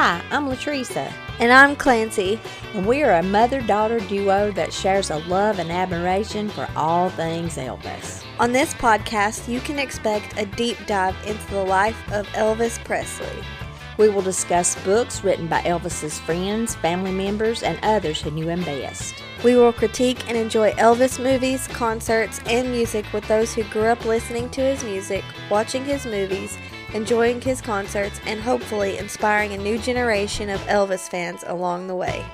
Hi, I'm Latresa, And I'm Clancy. and we are a mother daughter duo that shares a love and admiration for all things Elvis. On this podcast, you can expect a deep dive into the life of Elvis Presley. We will discuss books written by Elvis's friends, family members, and others who knew him best. We will critique and enjoy Elvis movies, concerts, and music with those who grew up listening to his music, watching his movies, enjoying his concerts, and hopefully inspiring a new generation of Elvis fans along the way.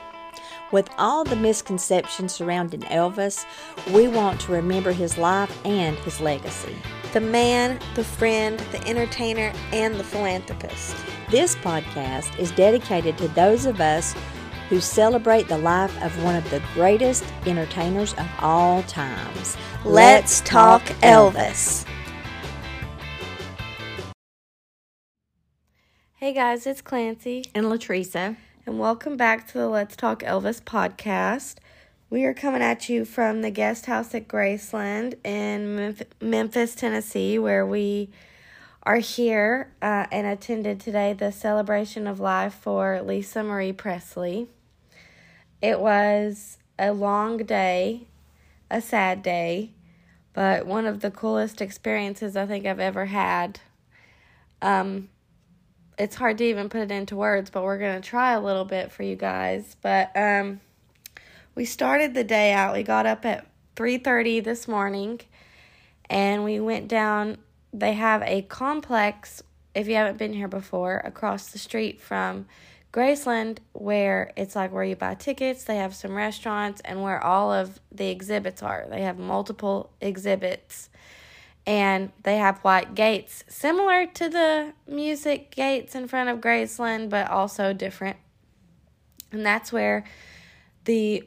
With all the misconceptions surrounding Elvis, we want to remember his life and his legacy. The man, the friend, the entertainer, and the philanthropist. This podcast is dedicated to those of us who celebrate the life of one of the greatest entertainers of all times. Let's talk Elvis. Hey guys, it's Clancy. And Latresa. and welcome back to the Let's Talk Elvis podcast. We are coming at you from the guest house at Graceland in Memph- Memphis, Tennessee, where we are here uh, and attended today the celebration of life for Lisa Marie Presley. It was a long day, a sad day, but one of the coolest experiences I think I've ever had. Um, it's hard to even put it into words, but we're gonna try a little bit for you guys. But um, we started the day out. We got up at three thirty this morning, and we went down. They have a complex. If you haven't been here before, across the street from Graceland, where it's like where you buy tickets. They have some restaurants and where all of the exhibits are. They have multiple exhibits and they have white gates similar to the music gates in front of Graceland, but also different. And that's where the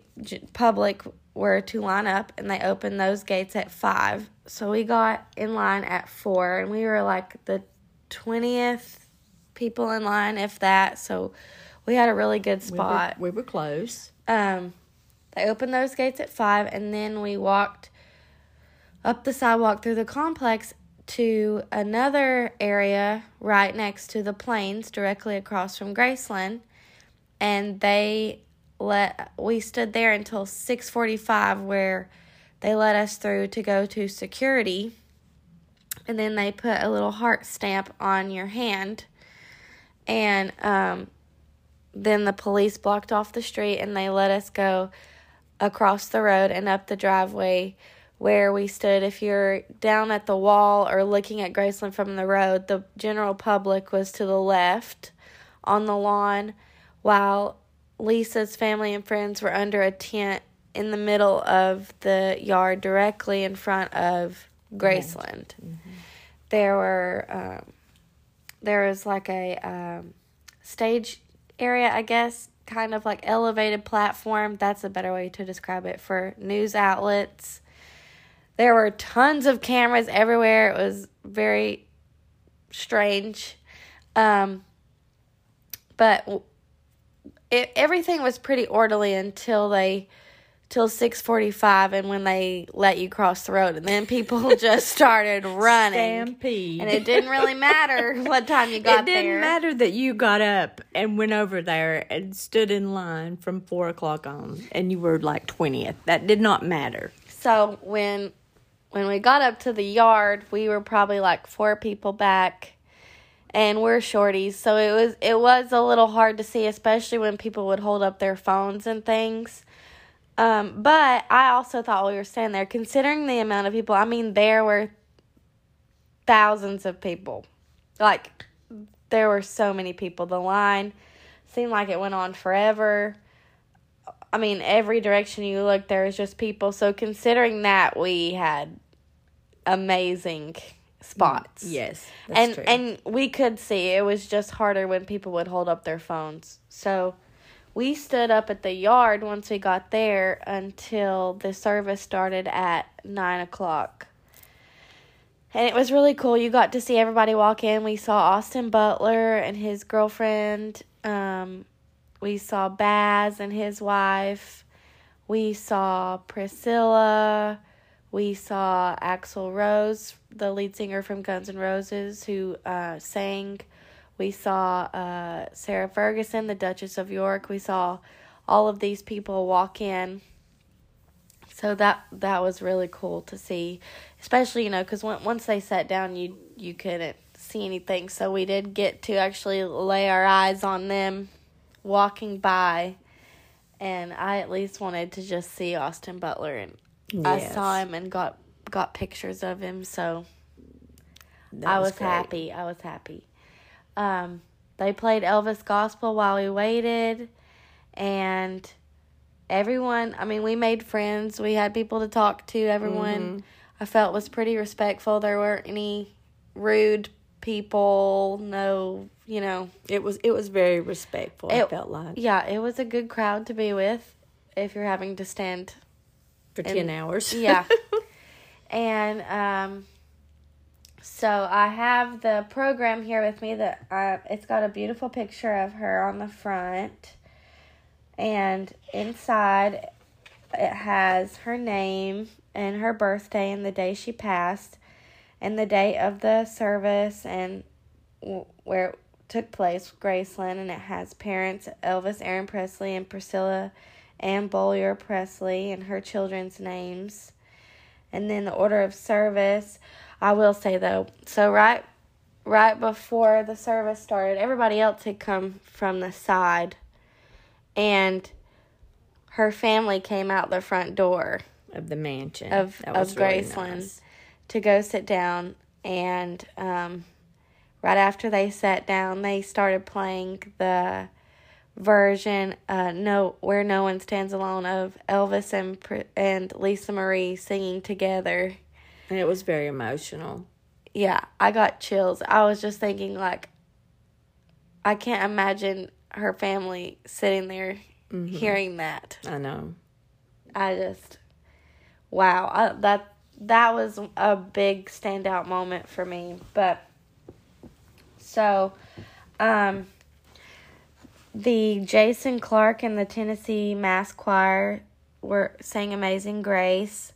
public were to line up, and they opened those gates at five. So we got in line at four, and we were like the twentieth people in line, if that. So we had a really good spot. We were, we were close. Um, they opened those gates at five, and then we walked up the sidewalk through the complex to another area right next to the planes, directly across from Graceland, and they let we stood there until six forty five, where they let us through to go to security, and then they put a little heart stamp on your hand, and um then the police blocked off the street and they let us go across the road and up the driveway where we stood. If you're down at the wall or looking at Graceland from the road, the general public was to the left on the lawn, while Lisa's family and friends were under a tent in the middle of the yard directly in front of Graceland. There were um, there was like a um, stage area, I guess, kind of like elevated platform. That's a better way to describe it for news outlets. There were tons of cameras everywhere. It was very strange. Um, but it, everything was pretty orderly until they till 6:45 and when they let you cross the road and then people just started running Stampede. and it didn't really matter what time you got there it didn't there matter that you got up and went over there and stood in line from four o'clock on, and you were like twentieth. That did not matter. So when when we got up to the yard, we were probably like four people back and we're shorties. So it was it was a little hard to see especially when people would hold up their phones and things. Um, but I also thought we were standing there, considering the amount of people, I mean, there were thousands of people. Like, there were so many people. The line seemed like it went on forever. I mean, every direction you look, there was just people. So, considering that, we had amazing spots. Yes, and and we could see it was just harder when people would hold up their phones. So, we stood up at the yard once we got there until the service started at nine o'clock. And it was really cool. You got to see everybody walk in. We saw Austin Butler and his girlfriend. Um, we saw Baz and his wife. We saw Priscilla. We saw Axl Rose, the lead singer from Guns N' Roses, who uh, sang We saw uh, Sarah Ferguson, the Duchess of York. We saw all of these people walk in. So that that was really cool to see, especially you know because once they sat down, you you couldn't see anything. So we did get to actually lay our eyes on them walking by, and I at least wanted to just see Austin Butler, and yes. I saw him and got got pictures of him. So that I was, was happy. I was happy. Um, they played Elvis Gospel while we waited, and everyone. I mean, we made friends. We had people to talk to. Everyone, mm-hmm. I felt was pretty respectful. There weren't any rude people. No, you know, it was it was very respectful. It, I felt like yeah, it was a good crowd to be with. If you're having to stand for in, ten hours, yeah, and um so I have the program here with me that uh, it's got a beautiful picture of her on the front, and inside it has her name and her birthday and the day she passed, and the date of the service and where took place, Graceland, and it has parents Elvis Aaron Presley and Priscilla Ann Beaulieu Presley and her children's names, and then the order of service. I will say though, so right right before the service started, everybody else had come from the side and her family came out the front door of the mansion of of Graceland really nice. to go sit down and um, right after they sat down they started playing the version uh, no where no one stands alone of Elvis and and Lisa Marie singing together and it was very emotional. Yeah, I got chills. I was just thinking, like, I can't imagine her family sitting there mm-hmm. hearing that. I know. I just, wow, I, that that was a big standout moment for me. But so, um, the Jason Clark and the Tennessee Mass Choir were sang Amazing Grace.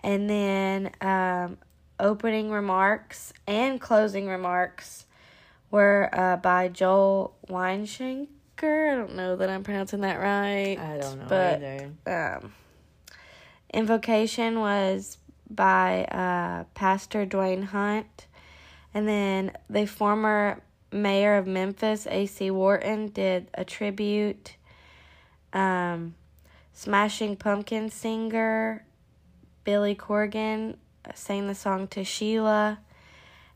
And then um, opening remarks and closing remarks were uh, by Joel Weinshanker. I don't know that I'm pronouncing that right. I don't know but, either. Um, invocation was by uh, Pastor Dwayne Hunt. And then the former mayor of Memphis, A.C. Wharton, did a tribute. Um, Smashing Pumpkin singer Billy Corgan sang the song to Sheila.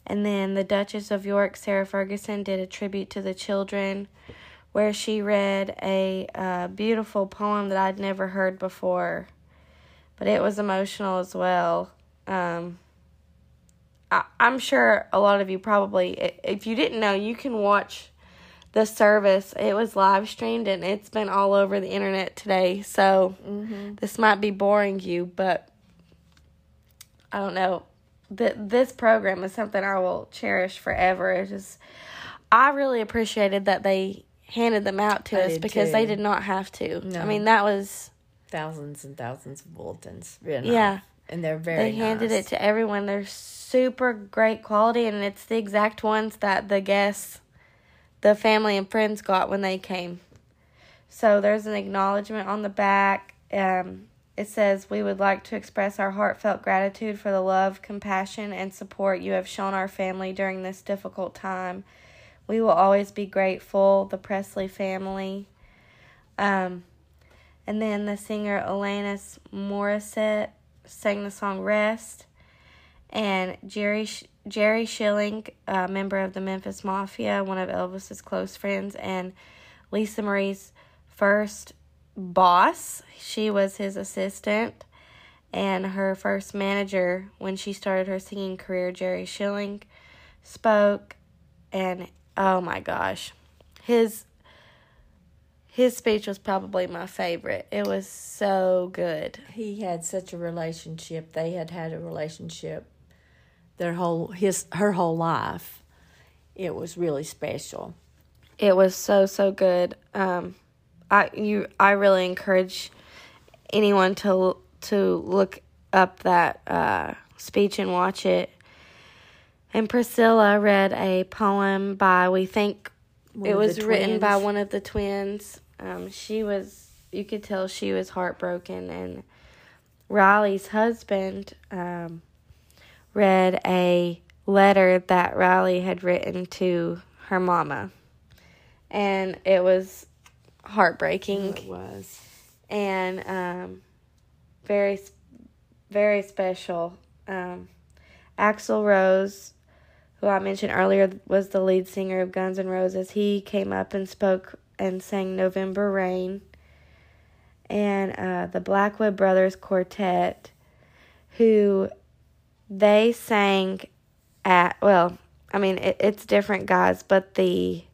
And then the Duchess of York, Sarah Ferguson, did a tribute to the children where she read a uh, beautiful poem that I'd never heard before. But it was emotional as well. Um, I, I'm sure a lot of you probably, if you didn't know, you can watch the service. It was live streamed and it's been all over the internet today. So mm-hmm. this might be boring you, but I don't know. That this program is something I will cherish forever. It just I really appreciated that they handed them out to I us because too. they did not have to. No. I mean, that was thousands and thousands of bulletins. Yeah. And they're very They nice. handed it to everyone. They're super great quality and it's the exact ones that the guests the family and friends got when they came. So there's an acknowledgement on the back. Um, it says, We would like to express our heartfelt gratitude for the love, compassion, and support you have shown our family during this difficult time. We will always be grateful, the Presley family. Um, and then the singer Alanis Morissette sang the song Rest. And Jerry, Jerry Schilling, a member of the Memphis Mafia, one of Elvis's close friends, and Lisa Marie's first boss. She was his assistant and her first manager when she started her singing career, Jerry Schilling, spoke and oh my gosh. His his speech was probably my favorite. It was so good. He had such a relationship. They had had a relationship their whole his her whole life. It was really special. It was so so good. Um I you I really encourage anyone to to look up that uh, speech and watch it. And Priscilla read a poem by, we think it was written by one of the twins. Um, she was, you could tell she was heartbroken. And Riley's husband um, read a letter that Riley had written to her mama. And it was heartbreaking It was. and um, very, very special. Um, Axl Rose, who I mentioned earlier, was the lead singer of Guns N' Roses. He came up and spoke and sang "November Rain," and uh, the Blackwood Brothers Quartet, who they sang at well, I mean it, it's different guys, but the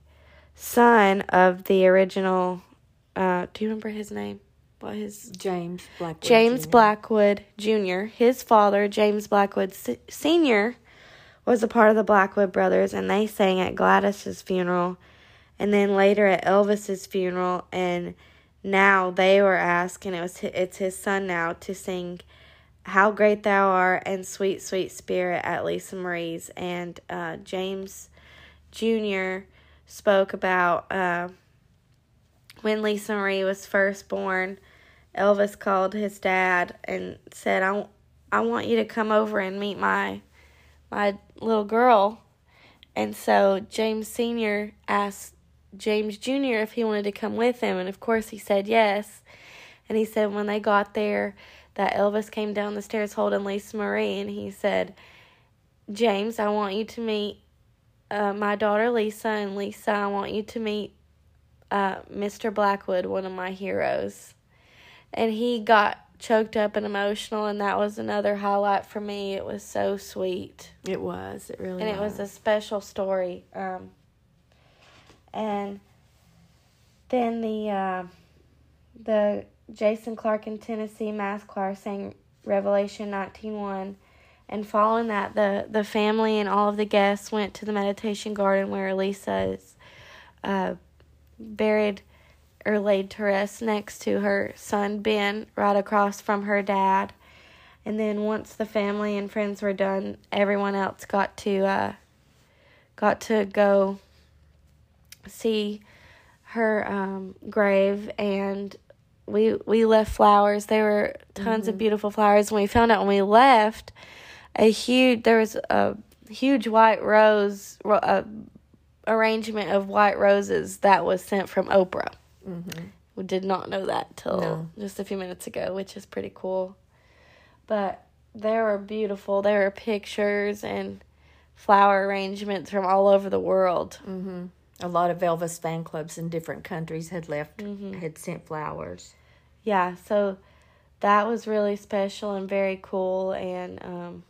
son of the original. Uh, do you remember his name? What his James Blackwood. James Jr. Blackwood Jr. His father, James Blackwood S- Sr., was a part of the Blackwood brothers, and they sang at Gladys's funeral, and then later at Elvis's funeral. And now they were asked, and it was it's his son now to sing "How Great Thou Art" and "Sweet Sweet Spirit" at Lisa Marie's, and uh, James Jr. spoke about. Uh, when Lisa Marie was first born, Elvis called his dad and said, "I, I want you to come over and meet my, my little girl." And so James Senior asked James Junior if he wanted to come with him, and of course he said yes. And he said when they got there, that Elvis came down the stairs holding Lisa Marie, and he said, "James, I want you to meet uh, my daughter Lisa, and Lisa, I want you to meet uh, Mr. Blackwood, one of my heroes. And he got choked up and emotional, and that was another highlight for me. It was so sweet. It was. It really And it was a special story. Um, and then the uh, the Jason Clark in Tennessee Mass Choir sang Revelation 19.1. And following that, the, the family and all of the guests went to the meditation garden where Elisa is uh, buried or laid to rest next to her son Ben, right across from her dad. And then once the family and friends were done, everyone else got to uh, got to go see her um, grave, and we we left flowers. There were tons of beautiful flowers. And we found out when we left, a huge there was a huge white rose ro- uh, arrangement of white roses that was sent from Oprah. Mm-hmm. We did not know that till No. just a few minutes ago, which is pretty cool. But they were beautiful. There were pictures and flower arrangements from all over the world. Mm-hmm. A lot of Elvis fan clubs in different countries had left, Mm-hmm. had sent flowers. Yeah, so that was really special and very cool and um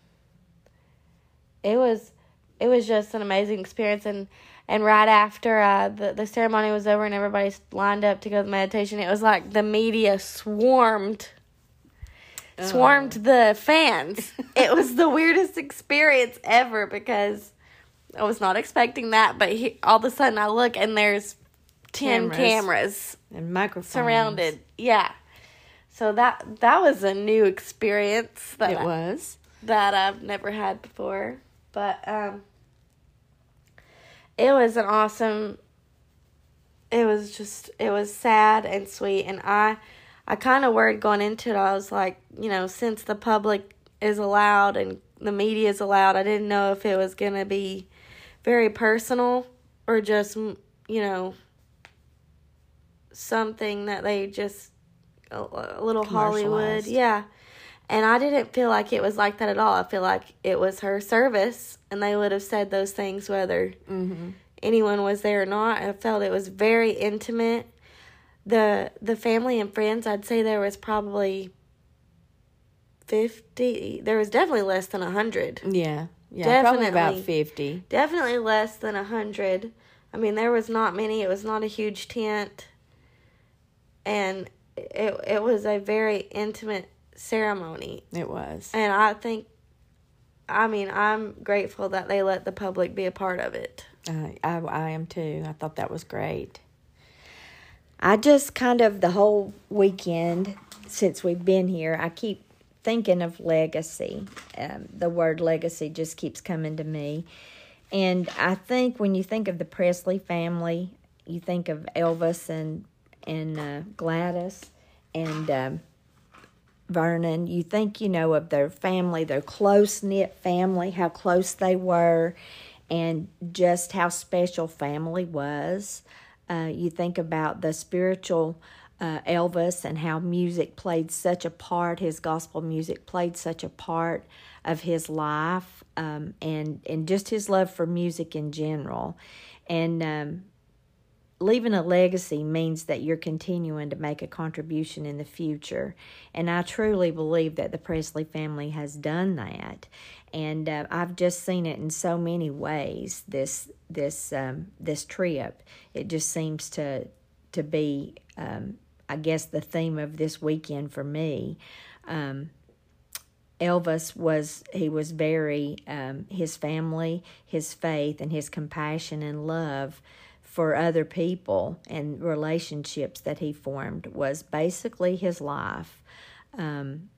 it was it was just an amazing experience and and right after uh, the the ceremony was over and everybody lined up to go to meditation, it was like the media swarmed swarmed the fans. it was the weirdest experience ever because I was not expecting that, but he, all of a sudden I look and there's 10 Cameras. cameras And microphones. surrounded. Yeah. So that that was a new experience that It I- was. that I've never had before. But um it was an awesome it was just it was sad and sweet and I I kind of worried going into it. I was like, you know, since the public is allowed and the media is allowed, I didn't know if it was going to be very personal or just, you know, something that they just a, a little Hollywood. Yeah. And I didn't feel like it was like that at all. I feel like it was her service and they would have said those things whether Mm-hmm. anyone was there or not. I felt it was very intimate. The the family and friends, I'd say there was probably 50. There was definitely less than 100. Yeah. Yeah. Probably about Definitely. 50. Definitely less than 100. I mean, there was not many. It was not a huge tent. And it it was a very intimate ceremony. It was. And I think I mean, I'm grateful that they let the public be a part of it. I, I, I am too. I thought that was great. I just kind of the whole weekend since we've been here, I keep thinking of legacy. Um, the word legacy just keeps coming to me. And I think when you think of the Presley family, you think of Elvis and and uh, Gladys and um, Vernon. You think you know of their family, their close knit family, how close they were, and just how special family was. Uh, you think about the spiritual uh, Elvis and how music played such a part, his gospel music played such a part of his life, um, and and just his love for music in general, and um, leaving a legacy means that you're continuing to make a contribution in the future, and I truly believe that the Presley family has done that, and uh, I've just seen it in so many ways. This this um, this trip, it just seems to to be um, I guess, the theme of this weekend for me. Um, Elvis was he was very um, his family, his faith, and his compassion and love for other people and relationships that he formed was basically his life. Um,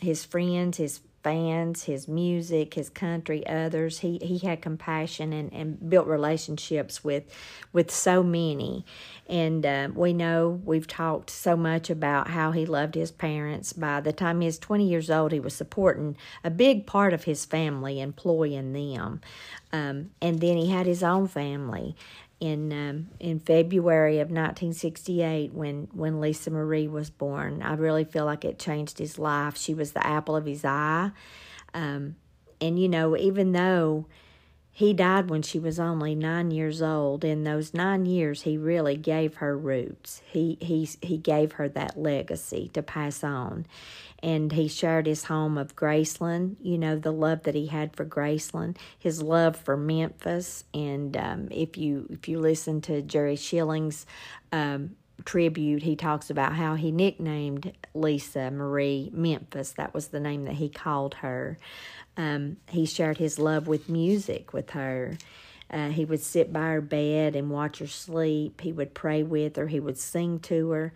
his friends, his fans, his music, his country, others. He he had compassion and, and built relationships with with so many. And uh, we know we've talked so much about how he loved his parents. By the time he was 20 years old, he was supporting a big part of his family, employing them. Um, and then he had his own family in um, in February of 1968 when when Lisa Marie was born. I really feel like it changed his life. She was the apple of his eye, um, and you know even though he died when she was only nine years old. In those nine years, he really gave her roots. He he he gave her that legacy to pass on, and he shared his home of Graceland. You know the love that he had for Graceland, his love for Memphis, and um, if you if you listen to Jerry Schilling's um, tribute, he talks about how he nicknamed Lisa Marie Memphis. That was the name that he called her. Um, he shared his love with music with her. Uh, he would sit by her bed and watch her sleep. He would pray with her. He would sing to her.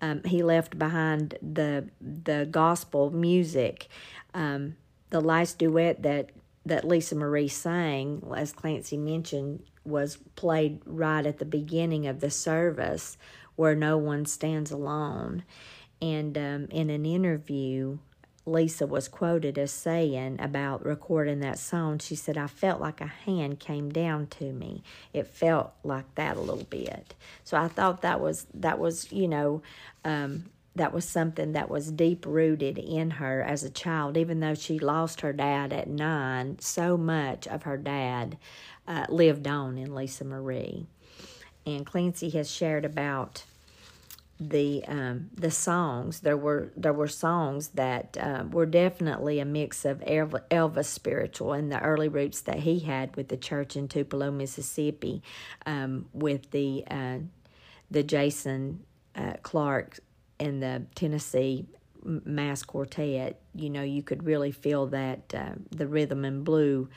Um, he left behind the the gospel music. Um, the last duet that that Lisa Marie sang, as Clancy mentioned, was played right at the beginning of the service, where no one stands alone. And um, in an interview, Lisa was quoted as saying about recording that song, she said, I felt like a hand came down to me. It felt like that a little bit. So I thought that was, that was, you know, um, that was something that was deep rooted in her as a child. Even though she lost her dad at nine, so much of her dad uh, lived on in Lisa Marie. And Clancy has shared about the um, the songs. There were there were songs that uh, were definitely a mix of Elvis spiritual and the early roots that he had with the church in Tupelo, Mississippi, um, with the uh, the Jason uh, Clark and the Tennessee Mass Quartet. You know, you could really feel that uh, the rhythm and blue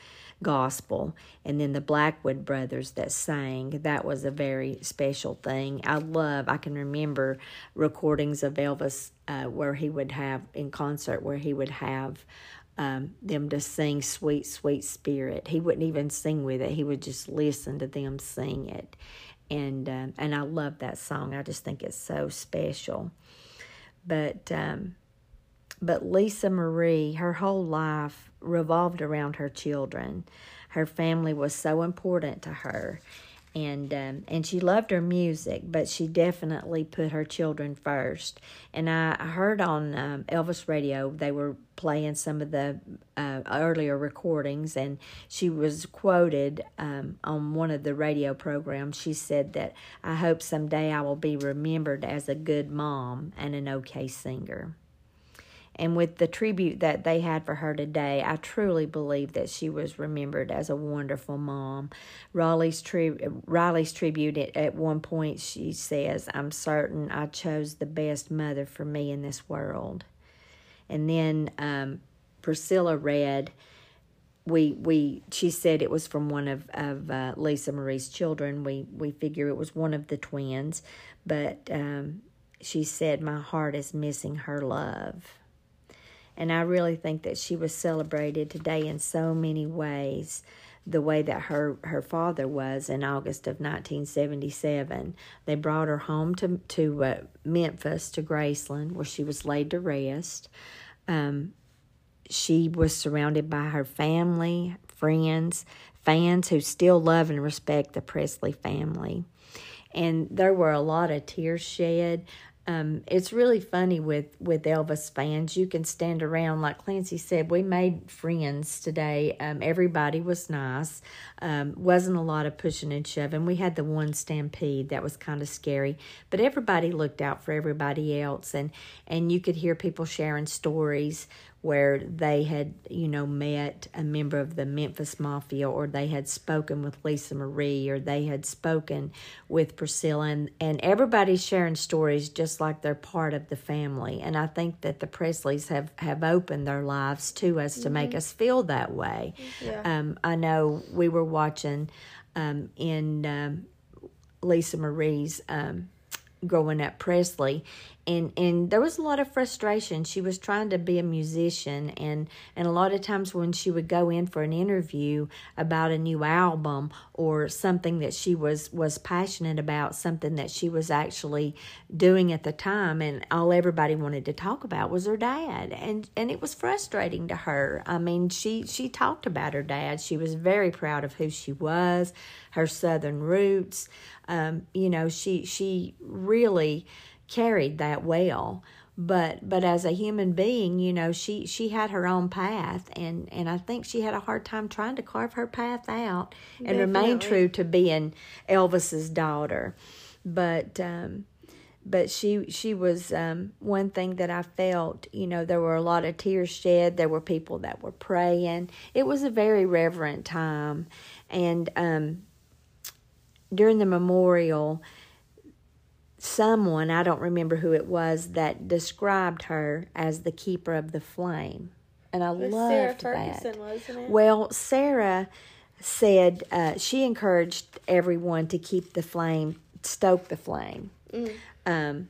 gospel. And then the blackwood brothers that sang that was a very special thing. I love i can remember recordings of elvis uh, where he would have in concert where he would have um, them to sing sweet sweet spirit. He wouldn't even sing with it. He would just listen to them sing it. And um, and i love that song. I just think it's so special but um, but Lisa Marie, her whole life revolved around her children. Her family was so important to her. And um, and she loved her music, but she definitely put her children first. And I heard on um, Elvis Radio they were playing some of the uh, earlier recordings, and she was quoted um, on one of the radio programs. She said that I hope someday I will be remembered as a good mom and an okay singer. And with the tribute that they had for her today, I truly believe that she was remembered as a wonderful mom. Riley's, tri- Riley's tribute at, at one point, she says, I'm certain I chose the best mother for me in this world. And then um, Priscilla read, we we she said it was from one of of uh, Lisa Marie's children. We we figure it was one of the twins, but um, she said my heart is missing her love and I really think that she was celebrated today in so many ways the way that her, her father was in August of 1977. They brought her home to, to uh, Memphis, to Graceland, where she was laid to rest. Um, she was surrounded by her family, friends, fans who still love and respect the Presley family. And there were a lot of tears shed. Um, it's really funny with with Elvis fans. You can stand around, like Clancy said. We made friends today. Um, everybody was nice. Um, wasn't a lot of pushing and shoving. We had the one stampede that was kind of scary, but everybody looked out for everybody else, and and you could hear people sharing stories where they had, you know, met a member of the Memphis Mafia or they had spoken with Lisa Marie or they had spoken with Priscilla and, and everybody's sharing stories just like they're part of the family. And I think that the Presleys have, have opened their lives to us mm-hmm. to make mm-hmm. us feel that way. Yeah. Um, I know we were watching um, in um, Lisa Marie's um, growing up Presley and and there was a lot of frustration. She was trying to be a musician and and a lot of times when she would go in for an interview about a new album or something that she was was passionate about something that she was actually doing at the time and all everybody wanted to talk about was her dad. And and it was frustrating to her. I mean she she talked about her dad. She was very proud of who she was her southern roots. Um, you know she she really carried that well but but as a human being you know she she had her own path and and i think she had a hard time trying to carve her path out and Definitely. remain true to being elvis's daughter but um but she she was um, one thing that I felt. You know, there were a lot of tears shed. There were people that were praying. It was a very reverent time, and um, during the memorial, someone, I don't remember who it was, that described her as the keeper of the flame. And I loved Sarah Ferguson, that. Wasn't it? Well, Sarah said uh, she encouraged everyone to keep the flame, stoke the flame. Mm. Um,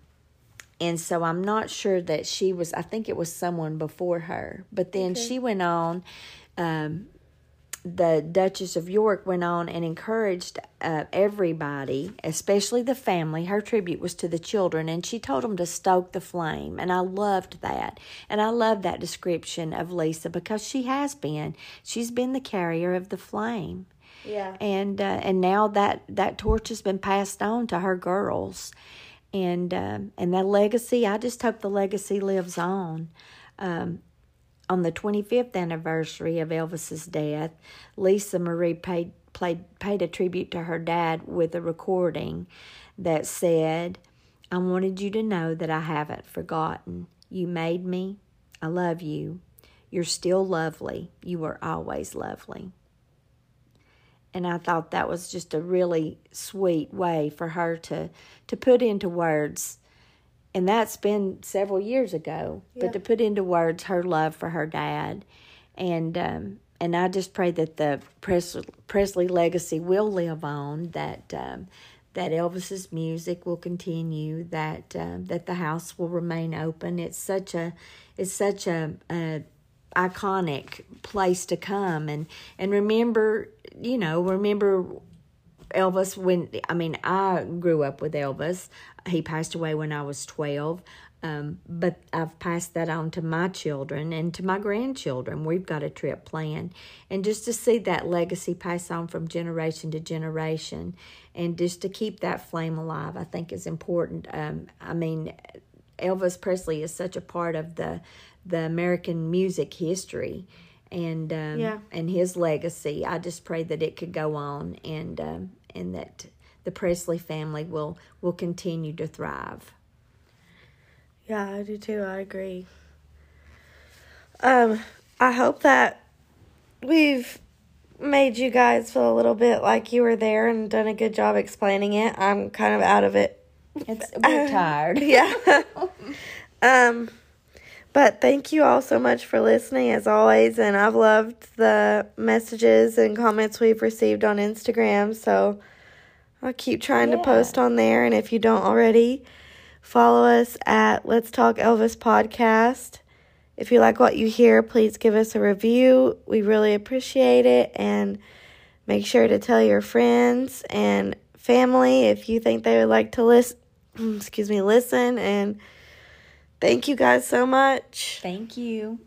and so I'm not sure that she was, I think it was someone before her. But then okay. she went on. Um, the Duchess of York went on and encouraged uh, everybody, especially the family. Her tribute was to the children, and she told them to stoke the flame. And I loved that. And I love that description of Lisa because she has been. She's been the carrier of the flame. Yeah. And uh, and now that that torch has been passed on to her girls, and uh, and that legacy. I just hope the legacy lives on. Um, on the 25th anniversary of Elvis's death, Lisa Marie paid, played, paid a tribute to her dad with a recording that said, I wanted you to know that I haven't forgotten. You made me. I love you. You're still lovely. You were always lovely. And I thought that was just a really sweet way for her to, to put into words and that's been several years ago. Yeah. But to put into words her love for her dad, and um, and I just pray that the Pres- Presley legacy will live on. That um, that Elvis's music will continue. That uh, that the house will remain open. It's such a it's such a, a iconic place to come and and remember you know remember Elvis when I mean I grew up with Elvis. He passed away when I was 12. Um, but I've passed that on to my children and to my grandchildren. We've got a trip planned. And just to see that legacy pass on from generation to generation and just to keep that flame alive, I think is important. Um, I mean, Elvis Presley is such a part of the the American music history and um, yeah. and his legacy. I just pray that it could go on and um, and that the Presley family will will continue to thrive. Yeah, I do too. I agree. Um, I hope that we've made you guys feel a little bit like you were there and done a good job explaining it. I'm kind of out of it. It's we're tired. yeah. um but thank you all so much for listening as always and I've loved the messages and comments we've received on Instagram. So I'll keep trying yeah. to post on there. And if you don't already, follow us at Let's Talk Elvis Podcast If you like what you hear, please give us a review. We really appreciate it. And make sure to tell your friends and family if you think they would like to listen. Excuse me, listen. And thank you guys so much. Thank you.